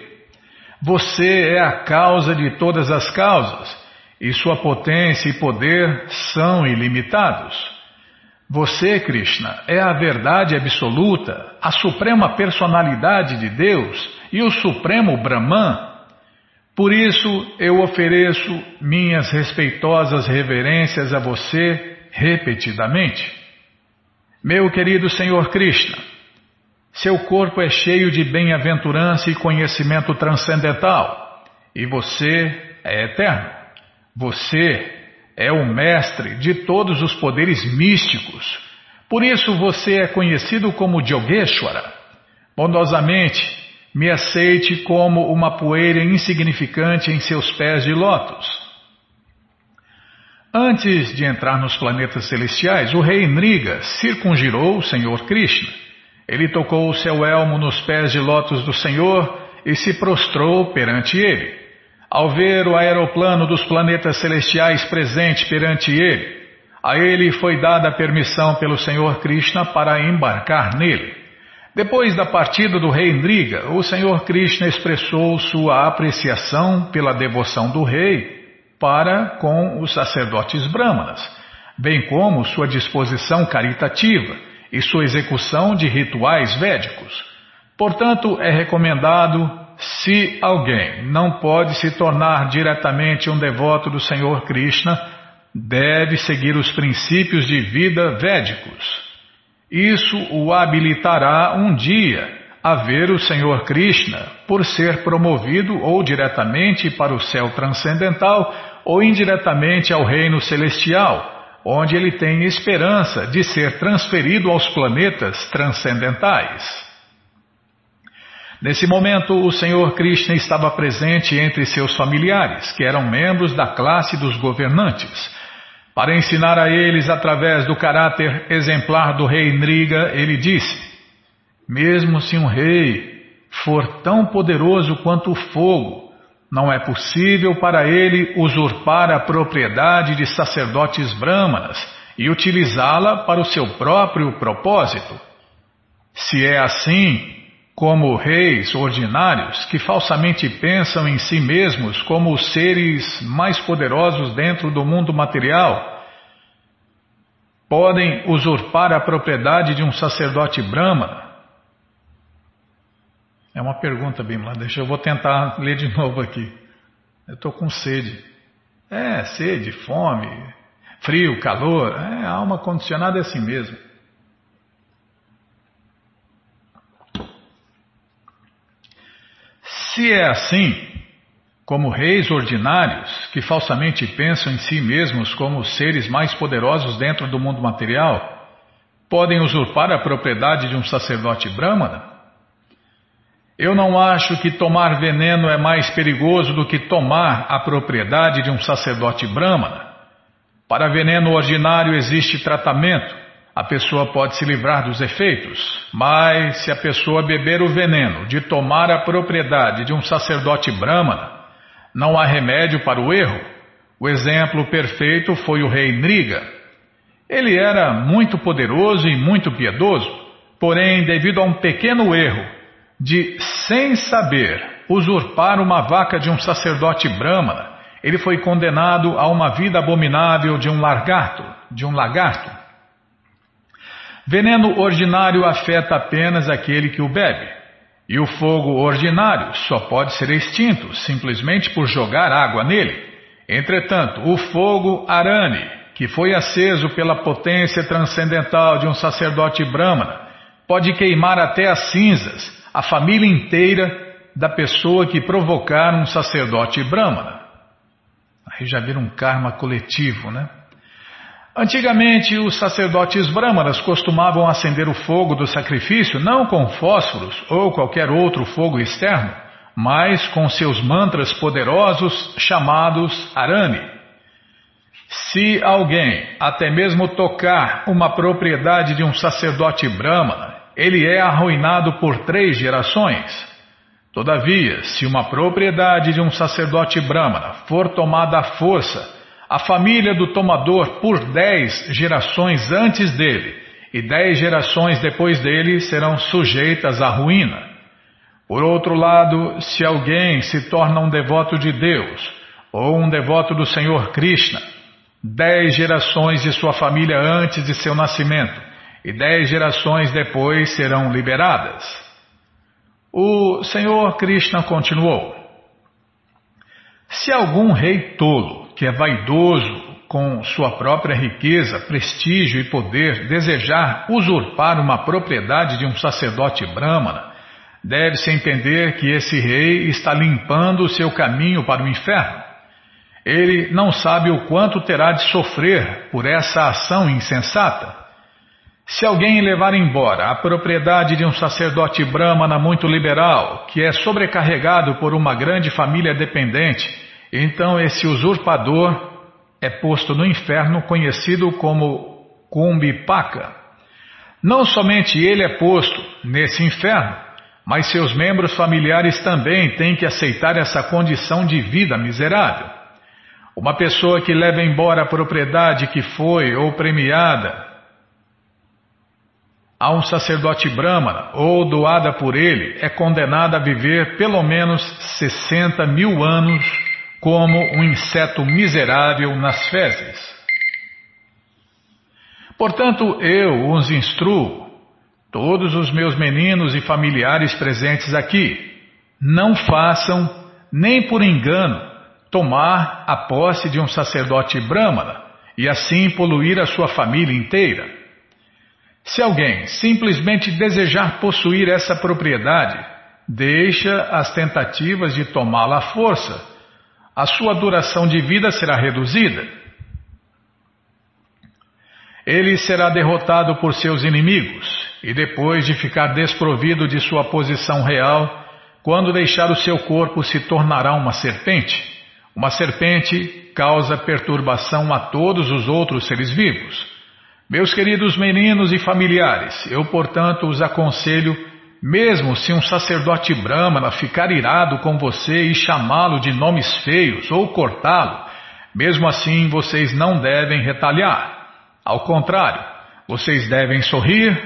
Você é a causa de todas as causas e sua potência e poder são ilimitados. Você, Krishna, é a verdade absoluta, a suprema personalidade de Deus e o supremo Brahman. Por isso eu ofereço minhas respeitosas reverências a você repetidamente. Meu querido Senhor Krishna, seu corpo é cheio de bem-aventurança e conhecimento transcendental, e você é eterno. Você é o mestre de todos os poderes místicos. Por isso você é conhecido como Yogeshwara. Bondosamente, me aceite como uma poeira insignificante em seus pés de lótus. Antes de entrar nos planetas celestiais, o rei Nriga circungirou o Senhor Krishna. Ele tocou o seu elmo nos pés de lótus do Senhor e se prostrou perante ele. Ao ver o aeroplano dos planetas celestiais presente perante ele, a ele foi dada a permissão pelo Senhor Krishna para embarcar nele. Depois da partida do rei Indriga, o Senhor Krishna expressou sua apreciação pela devoção do rei para com os sacerdotes brahmanas, bem como sua disposição caritativa e sua execução de rituais védicos. Portanto, é recomendado se alguém não pode se tornar diretamente um devoto do Senhor Krishna, deve seguir os princípios de vida védicos. Isso o habilitará um dia a ver o Senhor Krishna por ser promovido ou diretamente para o céu transcendental ou indiretamente ao reino celestial, onde ele tem esperança de ser transferido aos planetas transcendentais. Nesse momento, o Senhor Krishna estava presente entre seus familiares, que eram membros da classe dos governantes. Para ensinar a eles através do caráter exemplar do rei Nriga, ele disse: Mesmo se um rei for tão poderoso quanto o fogo, não é possível para ele usurpar a propriedade de sacerdotes brâmanas e utilizá-la para o seu próprio propósito. Se é assim, como reis ordinários que falsamente pensam em si mesmos como os seres mais poderosos dentro do mundo material, podem usurpar a propriedade de um sacerdote brahmana? É uma pergunta, Bimla. Deixa eu vou tentar ler de (laughs) novo aqui. Eu estou com sede. É, sede, fome, frio, calor. É, a alma condicionada é assim mesmo. Se é assim, como reis ordinários que falsamente pensam em si mesmos como os seres mais poderosos dentro do mundo material, podem usurpar a propriedade de um sacerdote brahmana? Eu não acho que tomar veneno é mais perigoso do que tomar a propriedade de um sacerdote brahmana. Para veneno ordinário existe tratamento, a pessoa pode se livrar dos efeitos, mas se a pessoa beber o veneno de tomar a propriedade de um sacerdote brahmana, não há remédio para o erro. O exemplo perfeito foi o rei Nriga. Ele era muito poderoso e muito piedoso, porém, devido a um pequeno erro de, sem saber, usurpar uma vaca de um sacerdote brahmana, ele foi condenado a uma vida abominável de um lagarto, de um lagarto. Veneno ordinário afeta apenas aquele que o bebe, e o fogo ordinário só pode ser extinto simplesmente por jogar água nele. Entretanto, o fogo arane, que foi aceso pela potência transcendental de um sacerdote brahmana, pode queimar até as cinzas a família inteira da pessoa que provocar um sacerdote brahmana. Aí já vira um karma coletivo, né? Antigamente, os sacerdotes brahmanas costumavam acender o fogo do sacrifício não com fósforos ou qualquer outro fogo externo, mas com seus mantras poderosos chamados arani. Se alguém até mesmo tocar uma propriedade de um sacerdote brahmana, ele é arruinado por três gerações. Todavia, se uma propriedade de um sacerdote brahmana for tomada à força, a família do tomador por dez gerações antes dele e dez gerações depois dele serão sujeitas à ruína. Por outro lado, se alguém se torna um devoto de Deus ou um devoto do Senhor Krishna, dez gerações de sua família antes de seu nascimento e dez gerações depois serão liberadas. O Senhor Krishna continuou: Se algum rei tolo que é vaidoso com sua própria riqueza, prestígio e poder, desejar usurpar uma propriedade de um sacerdote brahmana, deve-se entender que esse rei está limpando o seu caminho para o inferno. Ele não sabe o quanto terá de sofrer por essa ação insensata. Se alguém levar embora a propriedade de um sacerdote brahmana muito liberal, que é sobrecarregado por uma grande família dependente, então esse usurpador é posto no inferno conhecido como Kumbipaka. Não somente ele é posto nesse inferno, mas seus membros familiares também têm que aceitar essa condição de vida miserável. Uma pessoa que leva embora a propriedade que foi ou premiada a um sacerdote brahmana ou doada por ele é condenada a viver pelo menos 60 mil anos como um inseto miserável nas fezes. Portanto, eu os instruo, todos os meus meninos e familiares presentes aqui, não façam, nem por engano, tomar a posse de um sacerdote brahmana e assim poluir a sua família inteira. Se alguém simplesmente desejar possuir essa propriedade, deixa as tentativas de tomá-la à força a sua duração de vida será reduzida. Ele será derrotado por seus inimigos e depois de ficar desprovido de sua posição real, quando deixar o seu corpo se tornará uma serpente. Uma serpente causa perturbação a todos os outros seres vivos. Meus queridos meninos e familiares, eu, portanto, os aconselho mesmo se um sacerdote brahmana ficar irado com você e chamá-lo de nomes feios ou cortá-lo, mesmo assim vocês não devem retalhar. Ao contrário, vocês devem sorrir,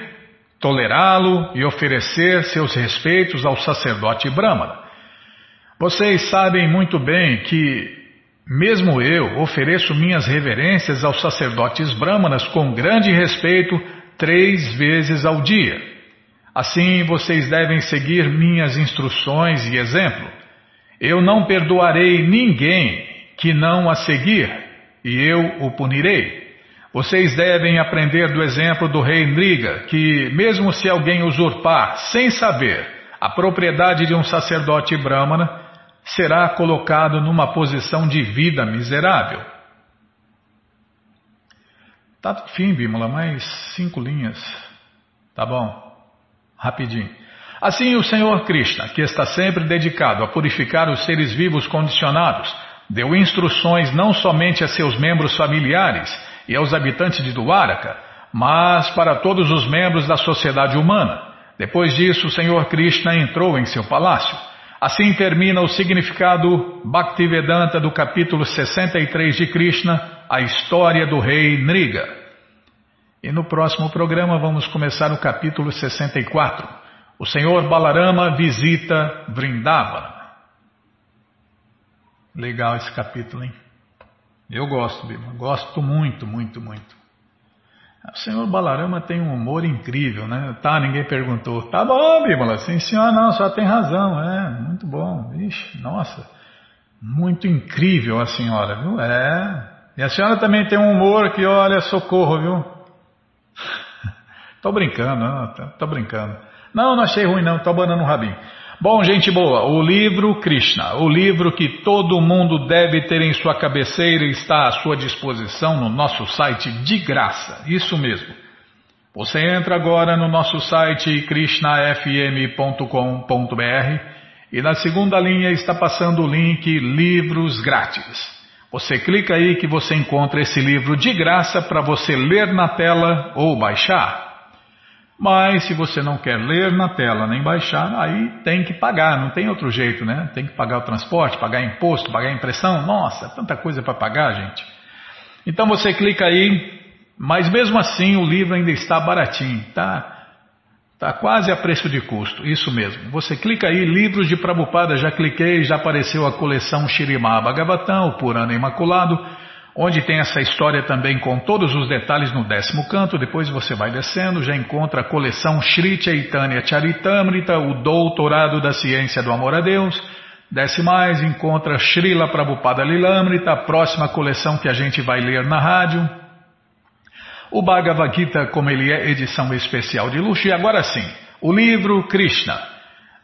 tolerá-lo e oferecer seus respeitos ao sacerdote Brahmana. Vocês sabem muito bem que, mesmo eu, ofereço minhas reverências aos sacerdotes Brahmanas com grande respeito três vezes ao dia. Assim vocês devem seguir minhas instruções e exemplo. Eu não perdoarei ninguém que não a seguir, e eu o punirei. Vocês devem aprender do exemplo do rei Nriga, que, mesmo se alguém usurpar, sem saber, a propriedade de um sacerdote brahmana, será colocado numa posição de vida miserável. Tá fim, Bímola, mais cinco linhas. Tá bom? Rapidinho. Assim, o Senhor Krishna, que está sempre dedicado a purificar os seres vivos condicionados, deu instruções não somente a seus membros familiares, e aos habitantes de Duaraka, mas para todos os membros da sociedade humana. Depois disso, o Senhor Krishna entrou em seu palácio. Assim termina o significado Bhaktivedanta do capítulo 63 de Krishna, a história do rei Nriga. E no próximo programa vamos começar o capítulo 64. O Senhor Balarama visita Vrindavana. Legal esse capítulo, hein? Eu gosto, Bima. Gosto muito, muito, muito. O senhor Balarama tem um humor incrível, né? Tá, ninguém perguntou. Tá bom, Bímola. Sim, senhor, não, só tem razão. É, muito bom. Ixi, nossa. Muito incrível a senhora, viu? É. E a senhora também tem um humor que, olha, socorro, viu? (laughs) tô brincando, não, tô, tô brincando. Não, não achei ruim, não. Tô abanando o rabinho. Bom, gente boa, o livro Krishna, o livro que todo mundo deve ter em sua cabeceira, está à sua disposição no nosso site de graça. Isso mesmo. Você entra agora no nosso site krishnafm.com.br e na segunda linha está passando o link Livros Grátis. Você clica aí que você encontra esse livro de graça para você ler na tela ou baixar. Mas se você não quer ler na tela nem baixar, aí tem que pagar, não tem outro jeito, né? Tem que pagar o transporte, pagar imposto, pagar impressão. Nossa, tanta coisa para pagar, gente. Então você clica aí, mas mesmo assim o livro ainda está baratinho, tá? Tá quase a preço de custo, isso mesmo. Você clica aí, livros de Prabhupada, já cliquei, já apareceu a coleção Shirimá Bhagavatam, o Purana Imaculado onde tem essa história também com todos os detalhes no décimo canto. Depois você vai descendo, já encontra a coleção Sri Chaitanya Charitamrita, o Doutorado da Ciência do Amor a Deus. Desce mais, encontra Srila Prabhupada Lilamrita, a próxima coleção que a gente vai ler na rádio. O Bhagavad Gita, como ele é edição especial de luxo. E agora sim, o livro Krishna,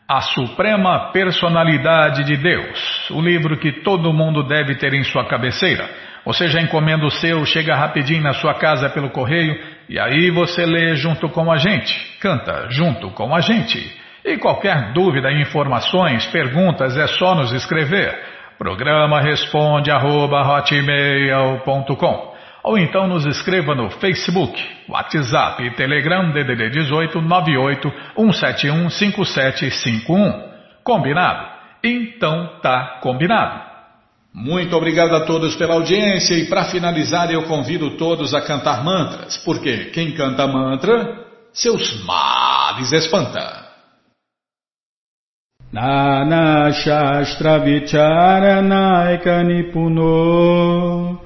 a Suprema Personalidade de Deus, o livro que todo mundo deve ter em sua cabeceira. Você já encomenda o seu, chega rapidinho na sua casa pelo correio e aí você lê junto com a gente, canta junto com a gente. E qualquer dúvida, informações, perguntas é só nos escrever. Programa responde arroba, ou então nos escreva no Facebook, WhatsApp e Telegram DDD 18 98 171 5751. Combinado? Então tá combinado. Muito obrigado a todos pela audiência e para finalizar eu convido todos a cantar mantras, porque quem canta mantra, seus males espanta. Nana Shastra Vicharanaika Nipuno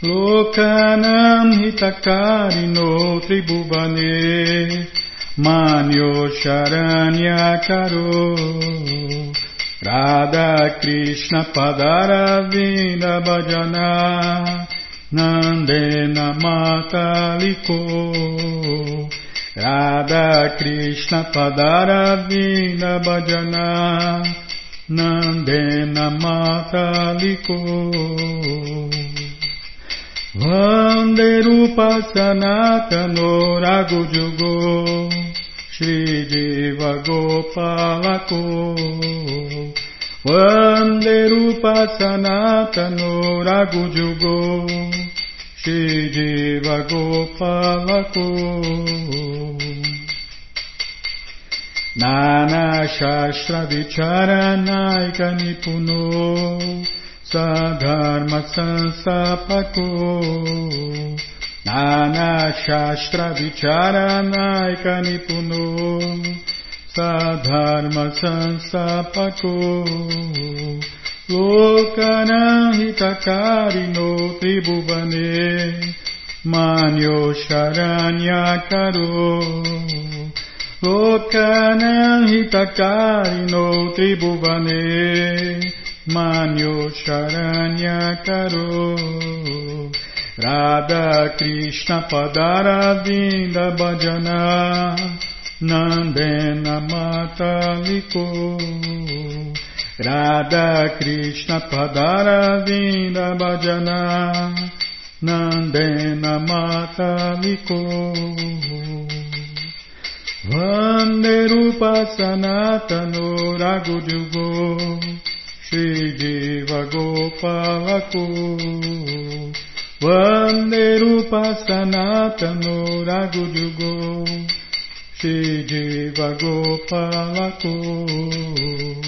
Lokanam Hitakarino Tribhuvane Manyo Manyo Charanyakaro Radha Krishna Padaravinda Bhajana Nandena Mataliko Radha Krishna Padaravinda Bhajana Nandena Mataliko Vande Rupa Sanatano Ragujugo Shri Jiva Gopalako Vande Sanatano Ragujugo Shri Jiva Gopalako Nana Shastra Vicharanaika Nipuno Sadharma Sansapako Nana Shastra Vichara Naika Nipuno Sadharma Sansapako Lokanam Hitakarino Tribhuvane. Manyo Charanyakaro Lokanam Hitakarino Tribhuvane. Lokanam Manyo Sharanya Karo Radha Krishna padara Padaravinda Bhajana Nandena Mataliko Radha Krishna padara Padaravinda Bhajana Nandena Mataliko Vande Rupa Sanatano Ragudyugo Shridiva Gopalaku. Vanderupa pastanata Ragujugo Shridiva Gopalaku Vanderupa Sanatano Ragujugo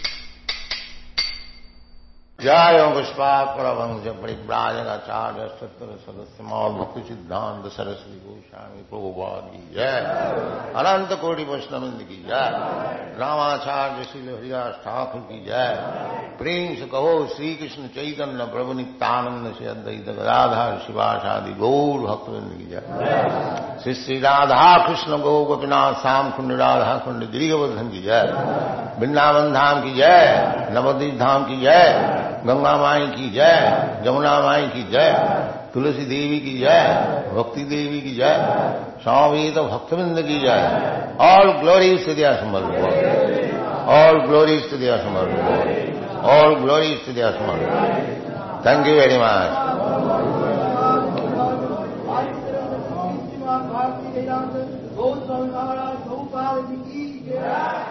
जय पुष्पाकर वंश परिव्राजनाचार्य सत्र सदस्य मौल भक्ति सिद्धांत सरस्वती गोस्वामी प्रभुवाद की जय अनंत कोटि वैष्णविंद की जय रामाचार्य श्री हरिदास ठाकुर की जय प्रेम से कहो श्री कृष्ण चैतन्य प्रभु नित्यानंद से अद्वैत गदाधार शिवाशादि गौर भक्तविंद की जय श्री श्री राधा कृष्ण गौ गोपीनाथ श्याम कुंड राधा कुंड गिरिवर्धन की जय वृंदावन धाम की जय नवदीप धाम की जय गंगा माई की जय जमुना माई की जय, तुलसी देवी की जय, भक्ति देवी की जय स्वामी तो भक्तबिंद की जय। ऑल ग्लोरी टू दिया समर ऑल ग्लोरी टू दिया समर ऑल ग्लोरी टू दिया summer thank you very much Yeah.